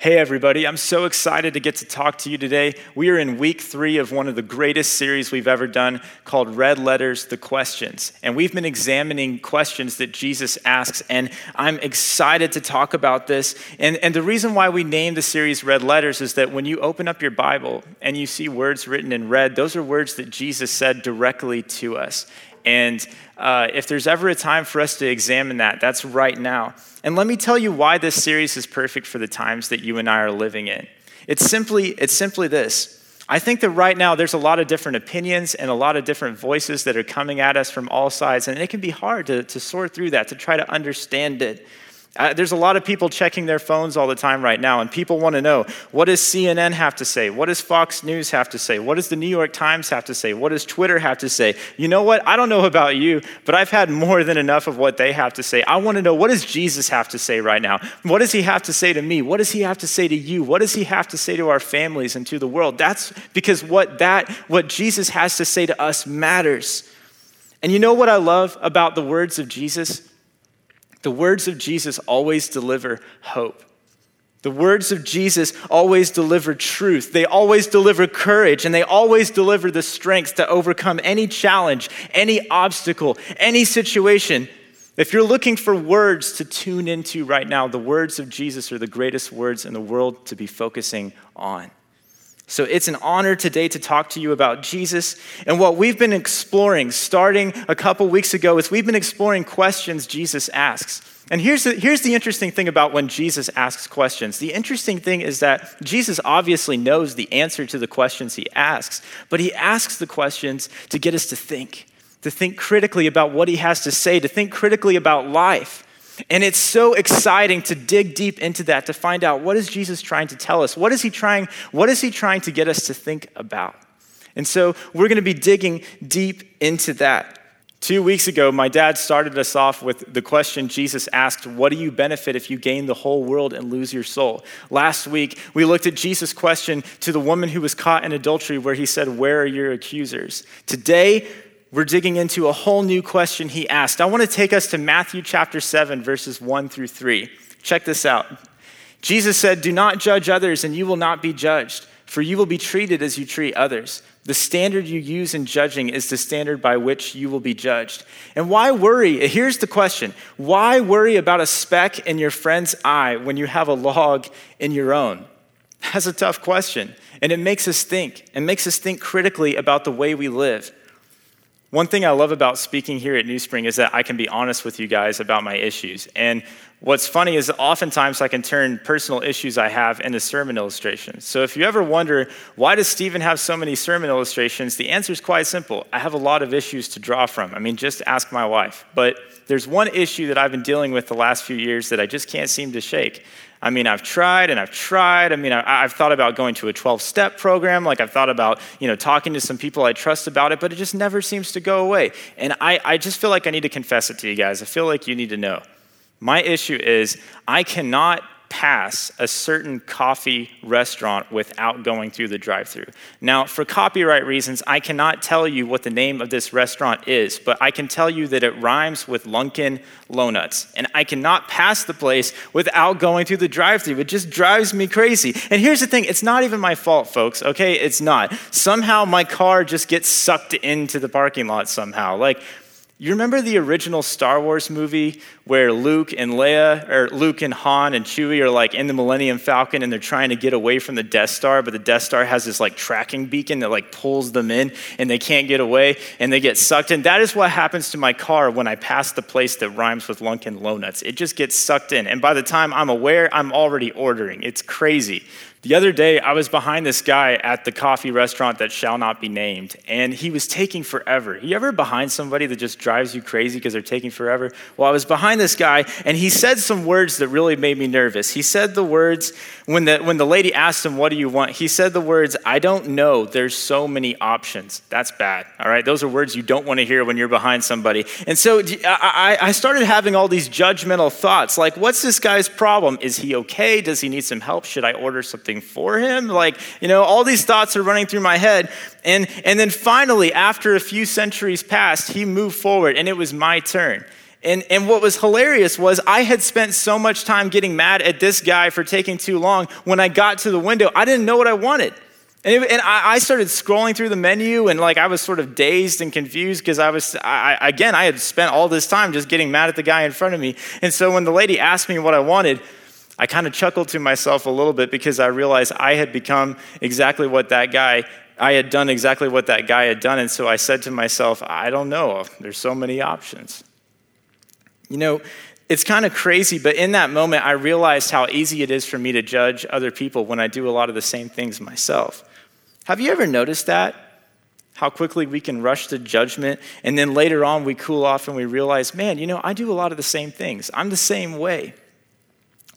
Hey, everybody, I'm so excited to get to talk to you today. We are in week three of one of the greatest series we've ever done called Red Letters The Questions. And we've been examining questions that Jesus asks, and I'm excited to talk about this. And, and the reason why we named the series Red Letters is that when you open up your Bible and you see words written in red, those are words that Jesus said directly to us. And uh, if there's ever a time for us to examine that, that's right now. And let me tell you why this series is perfect for the times that you and I are living in. It's simply, it's simply this. I think that right now there's a lot of different opinions and a lot of different voices that are coming at us from all sides, and it can be hard to, to sort through that, to try to understand it. Uh, there's a lot of people checking their phones all the time right now, and people want to know what does CNN have to say? What does Fox News have to say? What does the New York Times have to say? What does Twitter have to say? You know what? I don't know about you, but I've had more than enough of what they have to say. I want to know what does Jesus have to say right now? What does he have to say to me? What does he have to say to you? What does he have to say to our families and to the world? That's because what that what Jesus has to say to us matters. And you know what I love about the words of Jesus? The words of Jesus always deliver hope. The words of Jesus always deliver truth. They always deliver courage, and they always deliver the strength to overcome any challenge, any obstacle, any situation. If you're looking for words to tune into right now, the words of Jesus are the greatest words in the world to be focusing on. So it's an honor today to talk to you about Jesus. And what we've been exploring starting a couple weeks ago is we've been exploring questions Jesus asks. And here's the, here's the interesting thing about when Jesus asks questions. The interesting thing is that Jesus obviously knows the answer to the questions he asks, but he asks the questions to get us to think, to think critically about what he has to say, to think critically about life. And it's so exciting to dig deep into that to find out what is Jesus trying to tell us? What is he trying what is he trying to get us to think about? And so we're going to be digging deep into that. 2 weeks ago, my dad started us off with the question Jesus asked, What do you benefit if you gain the whole world and lose your soul? Last week, we looked at Jesus' question to the woman who was caught in adultery, where he said, Where are your accusers? Today, we're digging into a whole new question he asked. I want to take us to Matthew chapter 7, verses 1 through 3. Check this out. Jesus said, Do not judge others, and you will not be judged, for you will be treated as you treat others. The standard you use in judging is the standard by which you will be judged. And why worry? Here's the question Why worry about a speck in your friend's eye when you have a log in your own? That's a tough question. And it makes us think, and makes us think critically about the way we live. One thing I love about speaking here at New Spring is that I can be honest with you guys about my issues. And what's funny is oftentimes I can turn personal issues I have into sermon illustrations. So if you ever wonder, why does Stephen have so many sermon illustrations? The answer is quite simple. I have a lot of issues to draw from. I mean, just ask my wife. But there's one issue that I've been dealing with the last few years that I just can't seem to shake. I mean, I've tried and I've tried. I mean, I, have thought about going to a 12 step program. Like, I've thought about, you know, talking to some people I trust about it, but it just never seems to go away. And I, I just feel like I need to confess it to you guys. I feel like you need to know. My issue is I cannot pass a certain coffee restaurant without going through the drive through. Now, for copyright reasons, I cannot tell you what the name of this restaurant is, but I can tell you that it rhymes with Lunkin Lonuts. And I cannot pass the place without going through the drive through. It just drives me crazy. And here's the thing it's not even my fault, folks, okay? It's not. Somehow my car just gets sucked into the parking lot somehow. Like, You remember the original Star Wars movie where Luke and Leia, or Luke and Han and Chewie are like in the Millennium Falcon and they're trying to get away from the Death Star, but the Death Star has this like tracking beacon that like pulls them in and they can't get away and they get sucked in. That is what happens to my car when I pass the place that rhymes with Lunkin Low Nuts. It just gets sucked in. And by the time I'm aware, I'm already ordering. It's crazy. The other day, I was behind this guy at the coffee restaurant that shall not be named, and he was taking forever. You ever behind somebody that just drives you crazy because they're taking forever? Well, I was behind this guy, and he said some words that really made me nervous. He said the words, when the, when the lady asked him, What do you want? He said the words, I don't know. There's so many options. That's bad, all right? Those are words you don't want to hear when you're behind somebody. And so I, I started having all these judgmental thoughts like, What's this guy's problem? Is he okay? Does he need some help? Should I order something? For him? Like, you know, all these thoughts are running through my head. And, and then finally, after a few centuries passed, he moved forward and it was my turn. And, and what was hilarious was I had spent so much time getting mad at this guy for taking too long. When I got to the window, I didn't know what I wanted. And, it, and I, I, started scrolling through the menu, and like I was sort of dazed and confused because I was, I, again, I had spent all this time just getting mad at the guy in front of me. And so when the lady asked me what I wanted, I kind of chuckled to myself a little bit because I realized I had become exactly what that guy, I had done exactly what that guy had done. And so I said to myself, I don't know. There's so many options. You know, it's kind of crazy, but in that moment, I realized how easy it is for me to judge other people when I do a lot of the same things myself. Have you ever noticed that? How quickly we can rush to judgment, and then later on we cool off and we realize, man, you know, I do a lot of the same things. I'm the same way.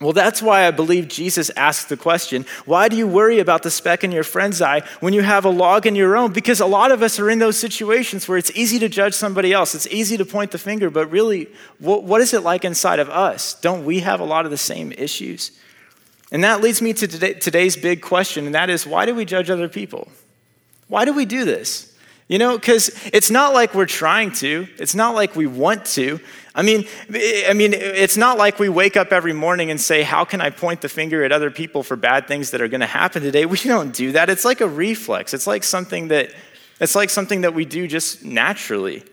Well, that's why I believe Jesus asked the question why do you worry about the speck in your friend's eye when you have a log in your own? Because a lot of us are in those situations where it's easy to judge somebody else, it's easy to point the finger, but really, what, what is it like inside of us? Don't we have a lot of the same issues? And that leads me to today, today's big question, and that is why do we judge other people? Why do we do this? You know, because it's not like we're trying to, it's not like we want to. I mean, I mean, it's not like we wake up every morning and say, How can I point the finger at other people for bad things that are going to happen today? We don't do that. It's like a reflex. It's like something that it's like something that we do just naturally.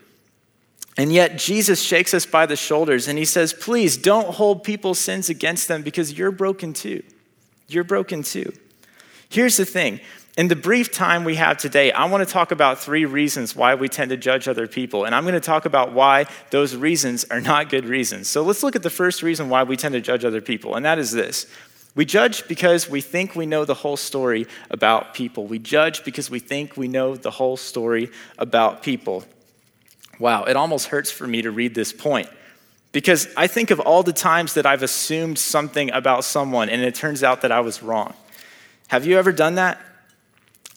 And yet Jesus shakes us by the shoulders and he says, Please don't hold people's sins against them because you're broken too. You're broken too. Here's the thing in the brief time we have today, I want to talk about three reasons why we tend to judge other people. And I'm going to talk about why those reasons are not good reasons. So let's look at the first reason why we tend to judge other people, and that is this. We judge because we think we know the whole story about people. We judge because we think we know the whole story about people. Wow, it almost hurts for me to read this point because I think of all the times that I've assumed something about someone and it turns out that I was wrong. Have you ever done that?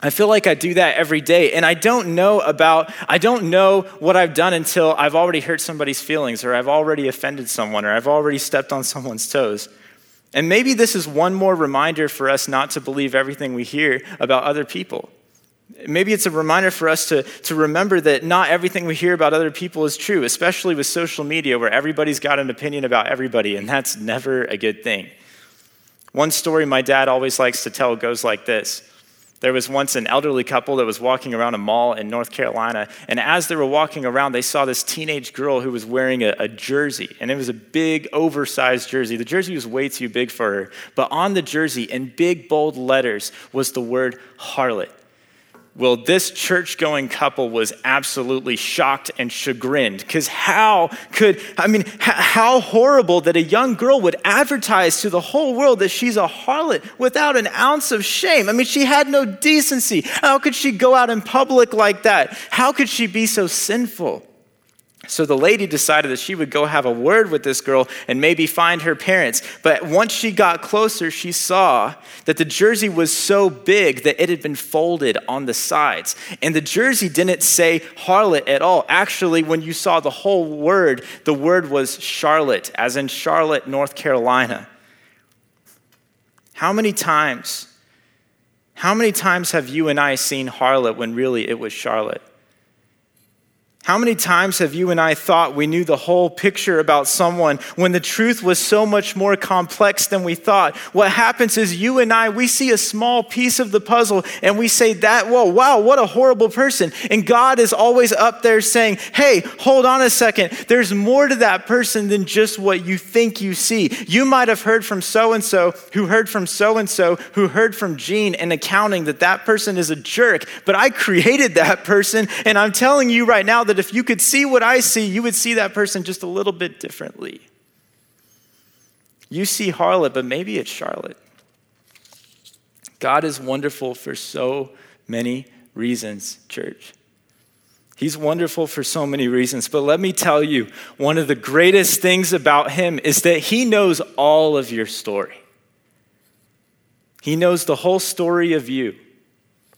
I feel like I do that every day. And I don't know about, I don't know what I've done until I've already hurt somebody's feelings or I've already offended someone or I've already stepped on someone's toes. And maybe this is one more reminder for us not to believe everything we hear about other people. Maybe it's a reminder for us to, to remember that not everything we hear about other people is true, especially with social media where everybody's got an opinion about everybody, and that's never a good thing. One story my dad always likes to tell goes like this there was once an elderly couple that was walking around a mall in North Carolina, and as they were walking around, they saw this teenage girl who was wearing a, a, jersey, and it was a big, oversized jersey. The jersey was way too big for her, but on the jersey, in big, bold letters, was the word harlot. Well, this church going couple was absolutely shocked and chagrined because how could, I mean, how horrible that a young girl would advertise to the whole world that she's a harlot without an ounce of shame. I mean, she had no decency. How could she go out in public like that? How could she be so sinful? So the lady decided that she would go have a word with this girl and maybe find her parents. But once she got closer, she saw that the jersey was so big that it had been folded on the sides. And the jersey didn't say harlot at all. Actually, when you saw the whole word, the word was Charlotte, as in Charlotte, North Carolina. How many times, how many times have you and I seen harlot when really it was Charlotte? How many times have you and I thought we knew the whole picture about someone when the truth was so much more complex than we thought? What happens is you and I, we see a small piece of the puzzle and we say that, whoa, wow, what a horrible person. And God is always up there saying, hey, hold on a second. There's more to that person than just what you think you see. You might have heard from so and so, who heard from so and so, who heard from Gene in accounting that that person is a jerk, but I created that person. And I'm telling you right now that that if you could see what I see, you would see that person just a little bit differently. You see Harlot, but maybe it's Charlotte. God is wonderful for so many reasons, church. He's wonderful for so many reasons, but let me tell you, one of the greatest things about him is that he knows all of your story. He knows the whole story of you.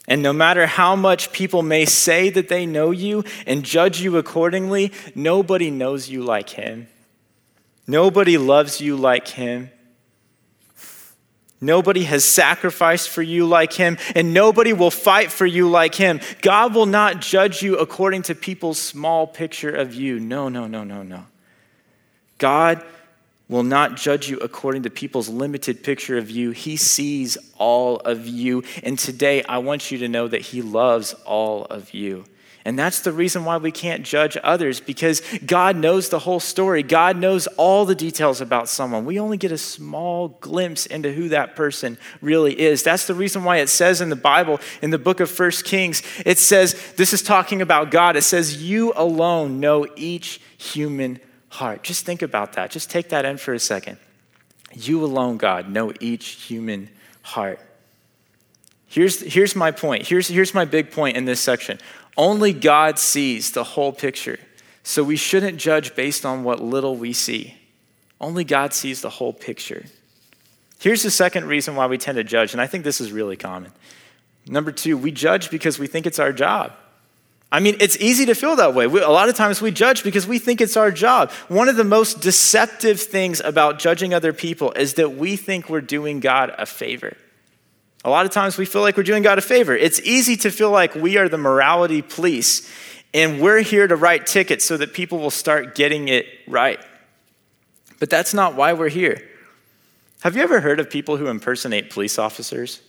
And no matter how much people may say that they know you and judge you accordingly, nobody knows you like him. Nobody loves you like him. Nobody has sacrificed for you like him, and nobody will fight for you like him. God will not judge you according to people's small picture of you. No, no, no, no, no. God will not judge you according to people's limited picture of you. He sees all of you. And today, I want you to know that He loves all of you. And that's the reason why we can't judge others because God knows the whole story. God knows all the details about someone. We only get a small glimpse into who that person really is. That's the reason why it says in the Bible, in the book of First Kings, it says, this is talking about God. It says, You alone know each human heart. Just think about that. Just take that in for a second. You alone, God, know each human heart. Here's, here's my point. Here's, here's my big point in this section. Only God sees the whole picture. So we shouldn't judge based on what little we see. Only God sees the whole picture. Here's the second reason why we tend to judge, and I think this is really common. Number two, we judge because we think it's our job. I mean, it's easy to feel that way. We, a lot of times we judge because we think it's our job. One of the most deceptive things about judging other people is that we think we're doing God a favor. A lot of times we feel like we're doing God a favor. It's easy to feel like we are the morality police and we're here to write tickets so that people will start getting it right. But that's not why we're here. Have you ever heard of people who impersonate police officers?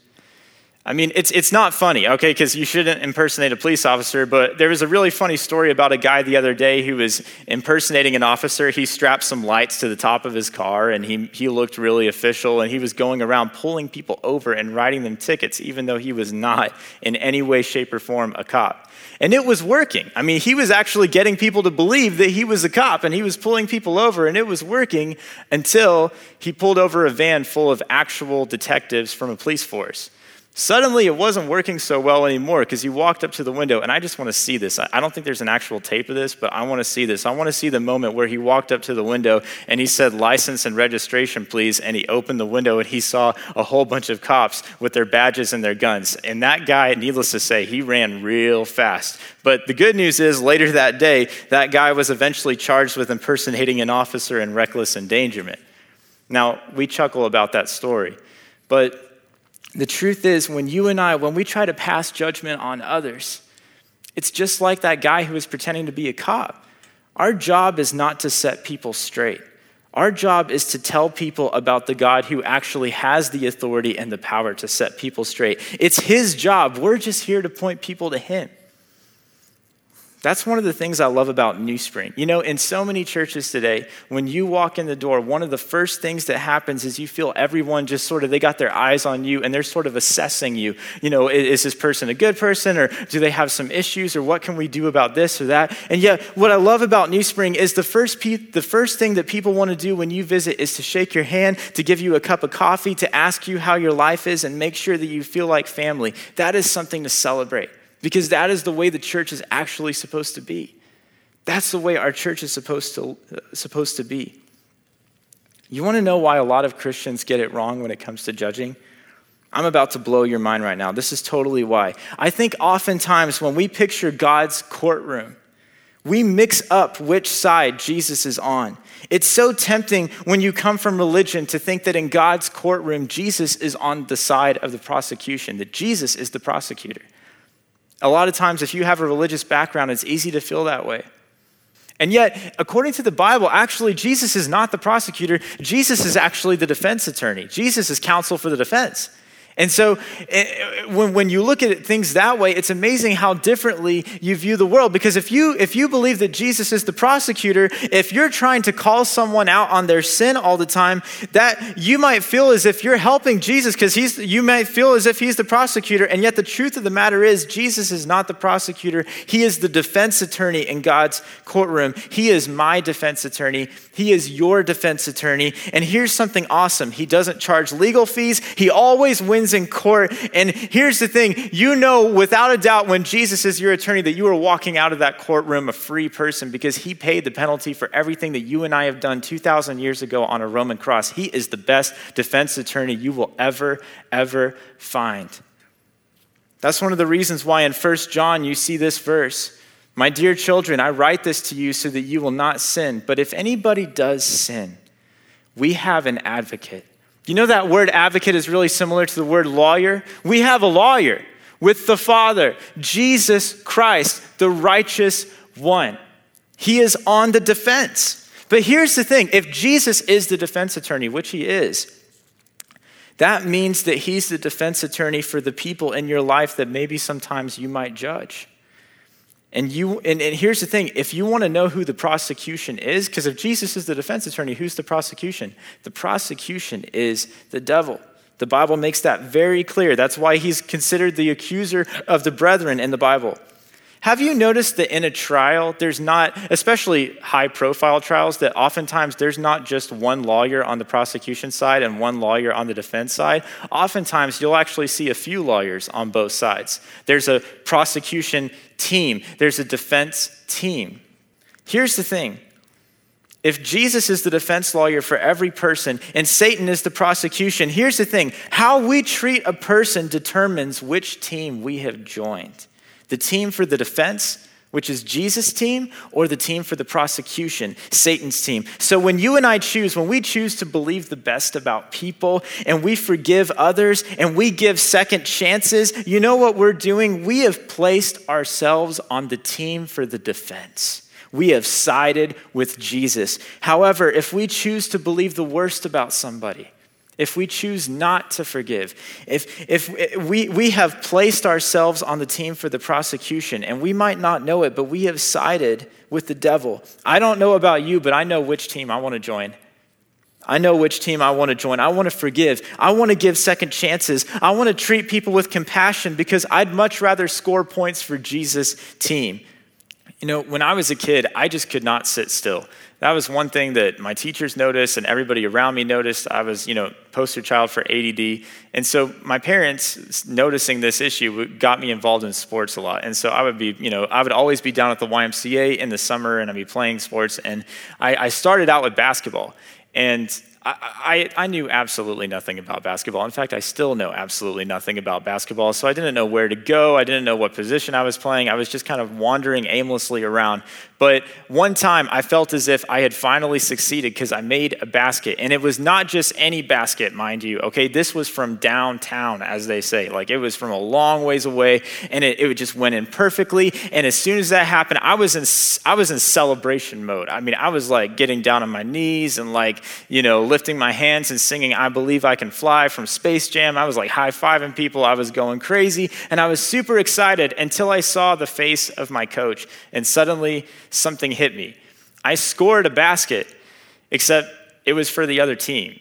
I mean, it's, it's not funny, okay, because you shouldn't impersonate a police officer, but there was a really funny story about a guy the other day who was impersonating an officer. He strapped some lights to the top of his car and he, he looked really official and he was going around pulling people over and writing them tickets, even though he was not in any way, shape, or form a cop. And it was working. I mean, he was actually getting people to believe that he was a cop and he was pulling people over, and it was working until he pulled over a van full of actual detectives from a police force. Suddenly, it wasn't working so well anymore because he walked up to the window, and I just want to see this. I don't think there's an actual tape of this, but I want to see this. I want to see the moment where he walked up to the window and he said, License and registration, please. And he opened the window and he saw a whole bunch of cops with their badges and their guns. And that guy, needless to say, he ran real fast. But the good news is, later that day, that guy was eventually charged with impersonating an officer and reckless endangerment. Now, we chuckle about that story, but the truth is, when you and I, when we try to pass judgment on others, it's just like that guy who was pretending to be a cop. Our job is not to set people straight. Our job is to tell people about the God who actually has the authority and the power to set people straight. It's his job. We're just here to point people to him. That's one of the things I love about New Spring. You know, in so many churches today, when you walk in the door, one of the first things that happens is you feel everyone just sort of, they got their eyes on you and they're sort of assessing you. You know, is this person a good person or do they have some issues or what can we do about this or that? And yet, what I love about New Spring is the first, pe- the first thing that people want to do when you visit is to shake your hand, to give you a cup of coffee, to ask you how your life is and make sure that you feel like family. That is something to celebrate because that is the way the church is actually supposed to be. That's the way our church is supposed to, uh, supposed to be. You want to know why a lot of Christians get it wrong when it comes to judging? I'm about to blow your mind right now. This is totally why. I think oftentimes when we picture God's courtroom, we mix up which side Jesus is on. It's so tempting when you come from religion to think that in God's courtroom, Jesus is on the side of the prosecution, that Jesus is the prosecutor. A lot of times, if you have a religious background, it's easy to feel that way. And yet, according to the Bible, actually, Jesus is not the prosecutor. Jesus is actually the defense attorney. Jesus is counsel for the defense. And so eh, when, when you look at things that way, it's amazing how differently you view the world. Because if you, if you believe that Jesus is the prosecutor, if you're trying to call someone out on their sin all the time, that you might feel as if you're helping Jesus because he's, you might feel as if he's the prosecutor. And yet the truth of the matter is, Jesus is not the prosecutor. He is the defense attorney in God's courtroom. He is my defense attorney. He is your defense attorney. And here's something awesome He doesn't charge legal fees, He always in court. And here's the thing you know without a doubt when Jesus is your attorney that you are walking out of that courtroom a free person because He paid the penalty for everything that you and I have done 2,000 years ago on a Roman cross. He is the best defense attorney you will ever, ever find. That's one of the reasons why in 1 John you see this verse. My dear children, I write this to you so that you will not sin. But if anybody does sin, we have an advocate. You know that word advocate is really similar to the word lawyer? We have a lawyer with the Father, Jesus Christ, the righteous one. He is on the defense. But here's the thing if Jesus is the defense attorney, which he is, that means that he's the defense attorney for the people in your life that maybe sometimes you might judge. And you and, and here's the thing, if you want to know who the prosecution is, because if Jesus is the defense attorney, who's the prosecution? The prosecution is the devil. The Bible makes that very clear. That's why he's considered the accuser of the brethren in the Bible. Have you noticed that in a trial, there's not, especially high profile trials, that oftentimes there's not just one lawyer on the prosecution side and one lawyer on the defense side? Oftentimes, you'll actually see a few lawyers on both sides. There's a prosecution team, there's a defense team. Here's the thing if Jesus is the defense lawyer for every person and Satan is the prosecution, here's the thing how we treat a person determines which team we have joined. The team for the defense, which is Jesus' team, or the team for the prosecution, Satan's team. So when you and I choose, when we choose to believe the best about people and we forgive others and we give second chances, you know what we're doing? We have placed ourselves on the team for the defense. We have sided with Jesus. However, if we choose to believe the worst about somebody, if we choose not to forgive, if, if we, we have placed ourselves on the team for the prosecution, and we might not know it, but we have sided with the devil. I don't know about you, but I know which team I want to join. I know which team I want to join. I want to forgive. I want to give second chances. I want to treat people with compassion because I'd much rather score points for Jesus' team. You know, when I was a kid, I just could not sit still that was one thing that my teachers noticed and everybody around me noticed. I was, you know, poster child for ADD. And so my parents, noticing this issue, got me involved in sports a lot. And so I would be, you know, I would always be down at the YMCA in the summer and I'd be playing sports. And I, I started out with basketball. And I, I, I, knew absolutely nothing about basketball. In fact, I still know absolutely nothing about basketball. So I didn't know where to go. I didn't know what position I was playing. I was just kind of wandering aimlessly around. But one time I felt as if I had finally succeeded because I made a basket. And it was not just any basket, mind you. Okay, this was from downtown, as they say. Like it was from a long ways away, and it, it just went in perfectly. And as soon as that happened, I was in I was in celebration mode. I mean, I was like getting down on my knees and like, you know, lifting my hands and singing I Believe I Can Fly from Space Jam. I was like high fiving people. I was going crazy. And I was super excited until I saw the face of my coach. And suddenly, something hit me. I scored a basket, except it was for the other team.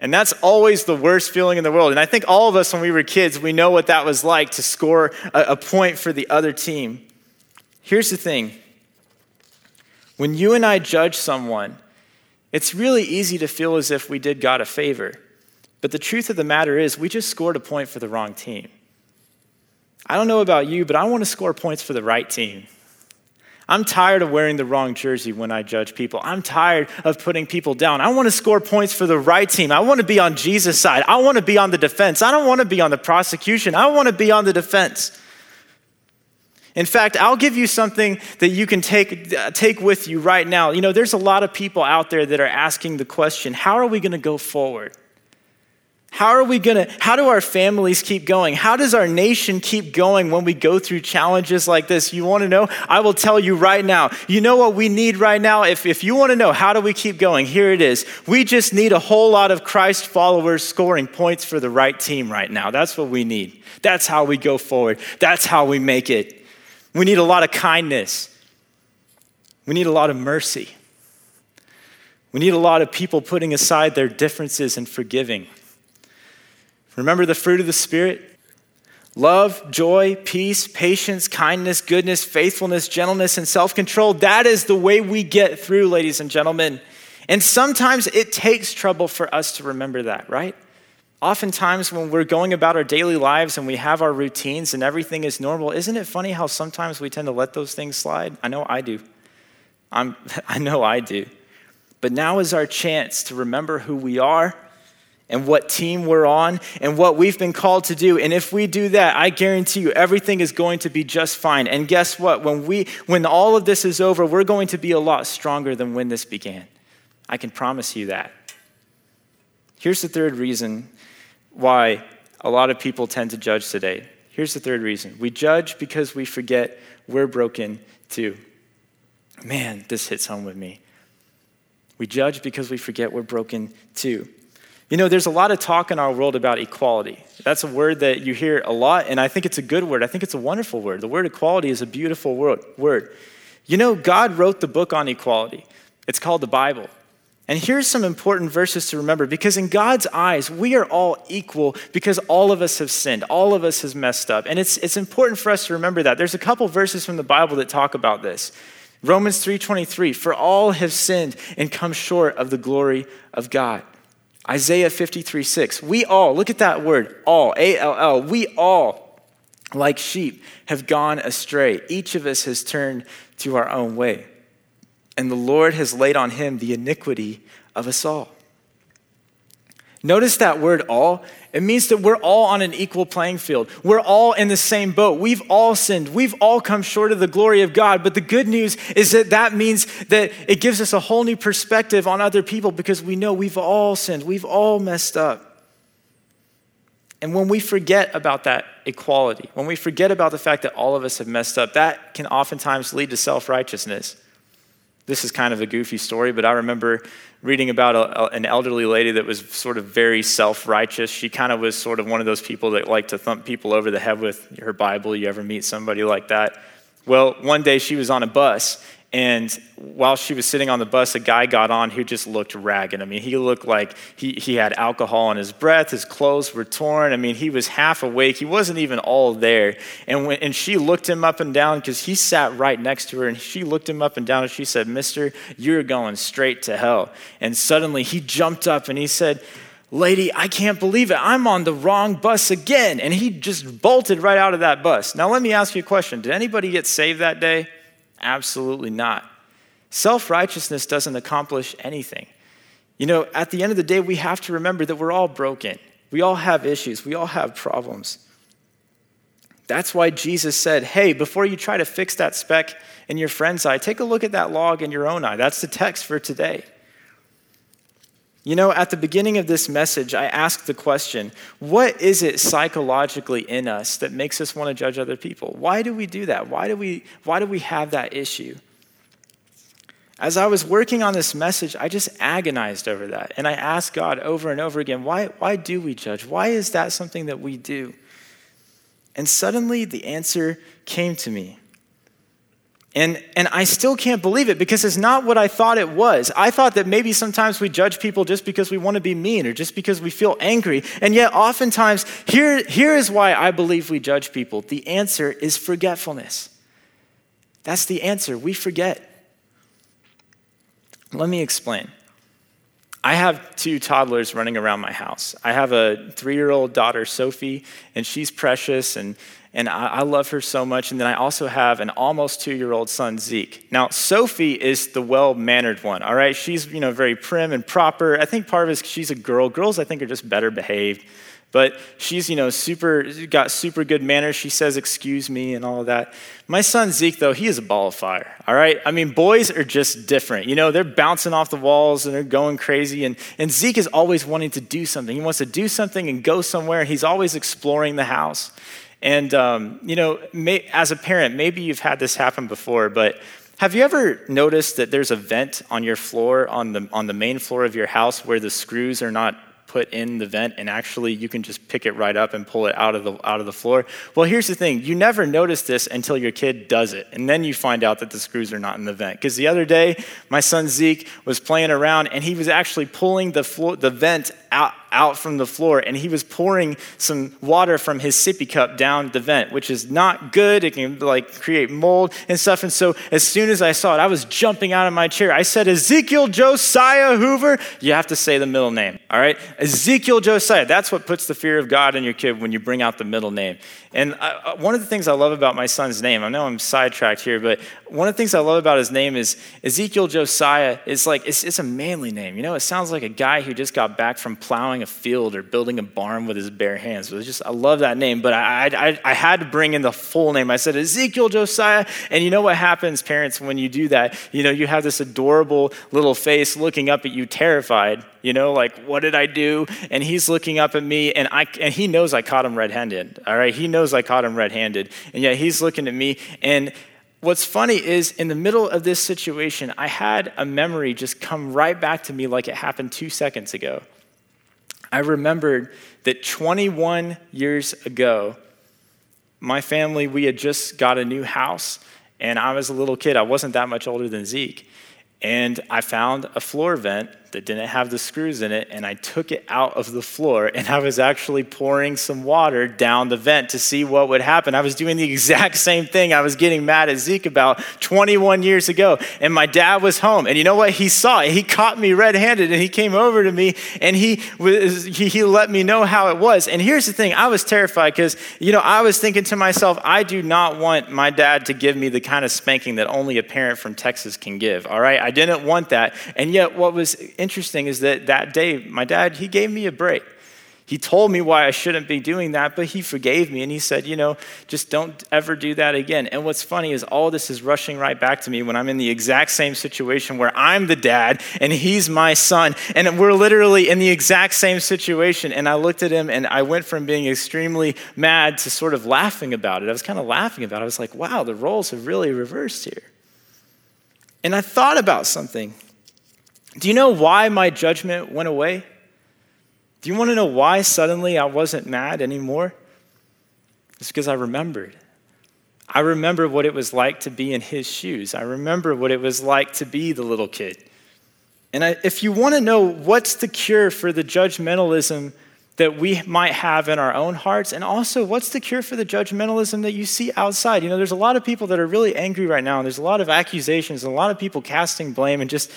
And that's always the worst feeling in the world. And I think all of us, when we were kids, we know what that was like to score a, a point for the other team. Here's the thing when you and I judge someone, it's really easy to feel as if we did God a favor. But the truth of the matter is, we just scored a point for the wrong team. I don't know about you, but I want to score points for the right team. I'm tired of wearing the wrong jersey when I judge people. I'm tired of putting people down. I want to score points for the right team. I want to be on Jesus' side. I want to be on the defense. I don't want to be on the prosecution. I want to be on the defense. In fact, I'll give you something that you can take, uh, take with you right now. You know, there's a lot of people out there that are asking the question how are we going to go forward? How are we gonna, how do our families keep going? How does our nation keep going when we go through challenges like this? You wanna know? I will tell you right now. You know what we need right now? If, if you wanna know how do we keep going, here it is. We just need a whole lot of Christ followers scoring points for the right team right now. That's what we need. That's how we go forward. That's how we make it. We need a lot of kindness. We need a lot of mercy. We need a lot of people putting aside their differences and forgiving. Remember the fruit of the Spirit? Love, joy, peace, patience, kindness, goodness, faithfulness, gentleness, and self control. That is the way we get through, ladies and gentlemen. And sometimes it takes trouble for us to remember that, right? Oftentimes, when we're going about our daily lives and we have our routines and everything is normal, isn't it funny how sometimes we tend to let those things slide? I know I do. I'm, I know I do. But now is our chance to remember who we are and what team we're on and what we've been called to do. And if we do that, I guarantee you everything is going to be just fine. And guess what? When we when all of this is over, we're going to be a lot stronger than when this began. I can promise you that. Here's the third reason why a lot of people tend to judge today. Here's the third reason. We judge because we forget we're broken too. Man, this hits home with me. We judge because we forget we're broken too. You know, there's a lot of talk in our world about equality. That's a word that you hear a lot, and I think it's a good word. I think it's a wonderful word. The word equality is a beautiful word. You know, God wrote the book on equality, it's called the Bible. And here's some important verses to remember because in God's eyes, we are all equal because all of us have sinned. All of us has messed up. And it's, it's important for us to remember that. There's a couple verses from the Bible that talk about this. Romans 3:23, for all have sinned and come short of the glory of God. Isaiah 53 6. We all, look at that word, all, A L L, we all, like sheep, have gone astray. Each of us has turned to our own way. And the Lord has laid on him the iniquity of us all. Notice that word all. It means that we're all on an equal playing field. We're all in the same boat. We've all sinned. We've all come short of the glory of God. But the good news is that that means that it gives us a whole new perspective on other people because we know we've all sinned. We've all messed up. And when we forget about that equality, when we forget about the fact that all of us have messed up, that can oftentimes lead to self righteousness. This is kind of a goofy story, but I remember reading about a, a, an elderly lady that was sort of very self righteous. She kind of was sort of one of those people that like to thump people over the head with her Bible. You ever meet somebody like that? Well, one day she was on a bus and while she was sitting on the bus, a guy got on who just looked ragged. I mean, he looked like he, he had alcohol in his breath. His clothes were torn. I mean, he was half awake. He wasn't even all there. And, when, and she looked him up and down because he sat right next to her. And she looked him up and down and she said, Mister, you're going straight to hell. And suddenly he jumped up and he said, Lady, I can't believe it. I'm on the wrong bus again. And he just bolted right out of that bus. Now, let me ask you a question Did anybody get saved that day? Absolutely not. Self righteousness doesn't accomplish anything. You know, at the end of the day, we have to remember that we're all broken. We all have issues, we all have problems. That's why Jesus said, hey, before you try to fix that speck in your friend's eye, take a look at that log in your own eye. That's the text for today. You know, at the beginning of this message, I asked the question what is it psychologically in us that makes us want to judge other people? Why do we do that? Why do we, why do we have that issue? As I was working on this message, I just agonized over that. And I asked God over and over again, why, why do we judge? Why is that something that we do? And suddenly the answer came to me. And, and I still can't believe it because it's not what I thought it was. I thought that maybe sometimes we judge people just because we want to be mean or just because we feel angry. And yet, oftentimes, here, here is why I believe we judge people the answer is forgetfulness. That's the answer. We forget. Let me explain. I have two toddlers running around my house. I have a three year old daughter, Sophie, and she's precious and and I, I, love her so much. And then I also have an almost two year old son, Zeke. Now, Sophie is the well mannered one, all right? She's, you know, very prim and proper. I think part of it is she's a girl. Girls, I think, are just better behaved. But she's, you know, super, got super good manners. She says, excuse me, and all of that. My son Zeke, though, he is a ball of fire, all right? I mean, boys are just different. You know, they're bouncing off the walls and they're going crazy. And, and Zeke is always wanting to do something. He wants to do something and go somewhere, and he's always exploring the house. And, um, you know, may, as a parent, maybe you've had this happen before, but have you ever noticed that there's a vent on your floor, on the, on the main floor of your house, where the screws are not put in the vent and actually you can just pick it right up and pull it out of the out of the floor. Well, here's the thing. You never notice this until your kid does it. And then you find out that the screws are not in the vent. Cuz the other day, my son Zeke was playing around and he was actually pulling the floor, the vent out out from the floor and he was pouring some water from his sippy cup down the vent, which is not good. It can like create mold and stuff. And so as soon as I saw it, I was jumping out of my chair. I said, Ezekiel Josiah Hoover. You have to say the middle name, all right? Ezekiel Josiah. That's what puts the fear of God in your kid when you bring out the middle name. And I, uh, one of the things I love about my son's name, I know I'm sidetracked here, but one of the things I love about his name is Ezekiel Josiah. It's like, it's, it's a manly name. You know, it sounds like a guy who just got back from plowing a field or building a barn with his bare hands. Just, I love that name, but I, I, I had to bring in the full name. I said, Ezekiel Josiah. And you know what happens, parents, when you do that? You know, you have this adorable little face looking up at you, terrified you know, like, what did I do? And he's looking up at me, and, I, and he knows I caught him red handed. All right. He knows I caught him red handed. And yet he's looking at me. And what's funny is in the middle of this situation, I had a memory just come right back to me like it happened two seconds ago. I remembered that 21 years ago, my family, we had just got a new house, and I was a little kid. I wasn't that much older than Zeke. And I found a floor vent that didn't have the screws in it, and I took it out of the floor, and I was actually pouring some water down the vent to see what would happen. I was doing the exact same thing I was getting mad at Zeke about 21 years ago, and my dad was home, and you know what? He saw it. He caught me red-handed, and he came over to me, and he was, he, he let me know how it was. And here's the thing: I was terrified because you know I was thinking to myself, I do not want my dad to give me the kind of spanking that only a parent from Texas can give. All right, I didn't want that, and yet what was interesting is that that day, my dad, he gave me a break. He told me why I shouldn't be doing that, but he forgave me and he said, you know, just don't ever do that again. And what's funny is all this is rushing right back to me when I'm in the exact same situation where I'm the dad and he's my son. And we're literally in the exact same situation. And I looked at him and I went from being extremely mad to sort of laughing about it. I was kind of laughing about it. I was like, wow, the roles have really reversed here. And I thought about something. Do you know why my judgment went away? Do you want to know why suddenly I wasn't mad anymore? It's because I remembered. I remember what it was like to be in his shoes. I remember what it was like to be the little kid. And I, if you want to know what's the cure for the judgmentalism that we might have in our own hearts, and also what's the cure for the judgmentalism that you see outside? You know, there's a lot of people that are really angry right now, and there's a lot of accusations, and a lot of people casting blame, and just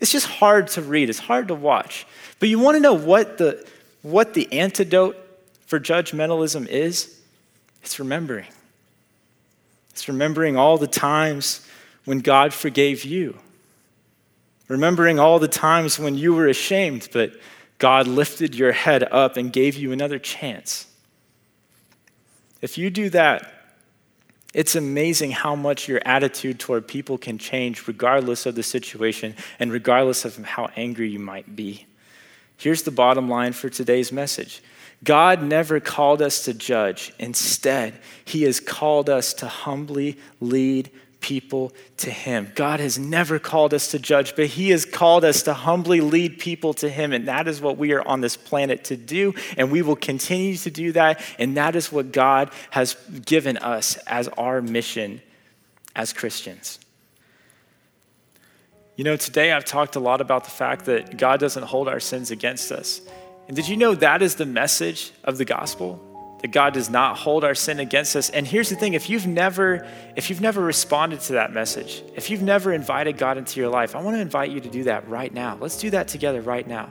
it's just hard to read, it's hard to watch. But you want to know what the, what the antidote for judgmentalism is? It's remembering. It's remembering all the times when God forgave you. Remembering all the times when you were ashamed, but God lifted your head up and gave you another chance. If you do that, it's amazing how much your attitude toward people can change regardless of the situation and regardless of how angry you might be. Here's the bottom line for today's message God never called us to judge. Instead, He has called us to humbly lead people to Him. God has never called us to judge, but He has called us to humbly lead people to Him. And that is what we are on this planet to do. And we will continue to do that. And that is what God has given us as our mission as Christians. You know, today I've talked a lot about the fact that God doesn't hold our sins against us. And did you know that is the message of the gospel? That God does not hold our sin against us. And here's the thing, if you've never if you've never responded to that message, if you've never invited God into your life, I want to invite you to do that right now. Let's do that together right now.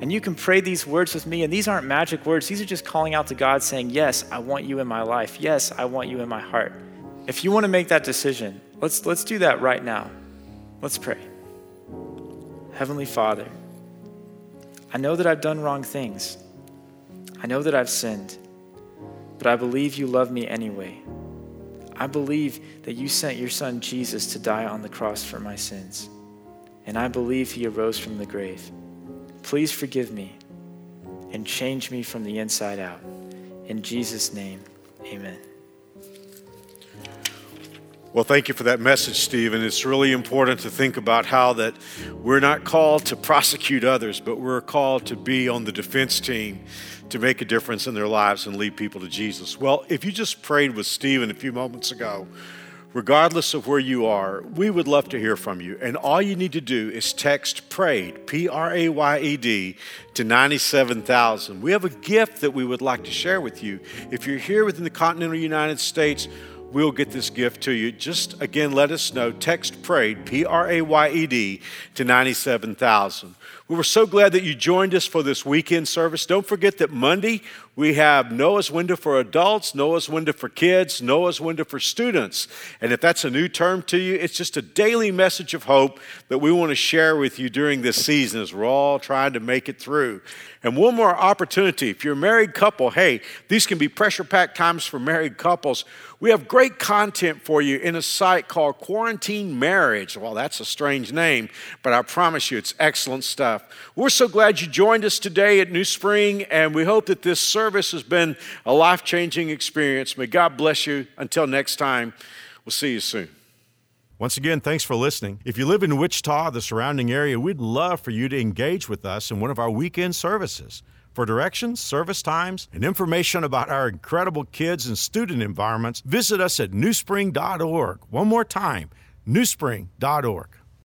And you can pray these words with me, and these aren't magic words. These are just calling out to God saying, Yes, I want you in my life. Yes, I want you in my heart. If you want to make that decision, let's, let's do that right now. Let's pray. Heavenly Father, I know that I've done wrong things. I know that I've sinned, but I believe you love me anyway. I believe that you sent your son Jesus to die on the cross for my sins, and I believe he arose from the grave. Please forgive me and change me from the inside out. In Jesus' name, amen. Well, thank you for that message, Stephen. It's really important to think about how that we're not called to prosecute others, but we're called to be on the defense team to make a difference in their lives and lead people to Jesus. Well, if you just prayed with Stephen a few moments ago, regardless of where you are, we would love to hear from you. And all you need to do is text PRAYED, P R A Y E D, to 97,000. We have a gift that we would like to share with you. If you're here within the continental United States, we'll get this gift to you. Just again, let us know. Text PRAYED, P R A Y E D, to 97,000. We were so glad that you joined us for this weekend service. Don't forget that Monday we have Noah's Window for adults, Noah's Window for kids, Noah's Window for students. And if that's a new term to you, it's just a daily message of hope that we want to share with you during this season as we're all trying to make it through. And one more opportunity if you're a married couple, hey, these can be pressure packed times for married couples. We have great content for you in a site called Quarantine Marriage. Well, that's a strange name, but I promise you it's excellent stuff. We're so glad you joined us today at New Spring, and we hope that this service has been a life changing experience. May God bless you. Until next time, we'll see you soon. Once again, thanks for listening. If you live in Wichita, the surrounding area, we'd love for you to engage with us in one of our weekend services. For directions, service times, and information about our incredible kids and student environments, visit us at newspring.org. One more time, newspring.org.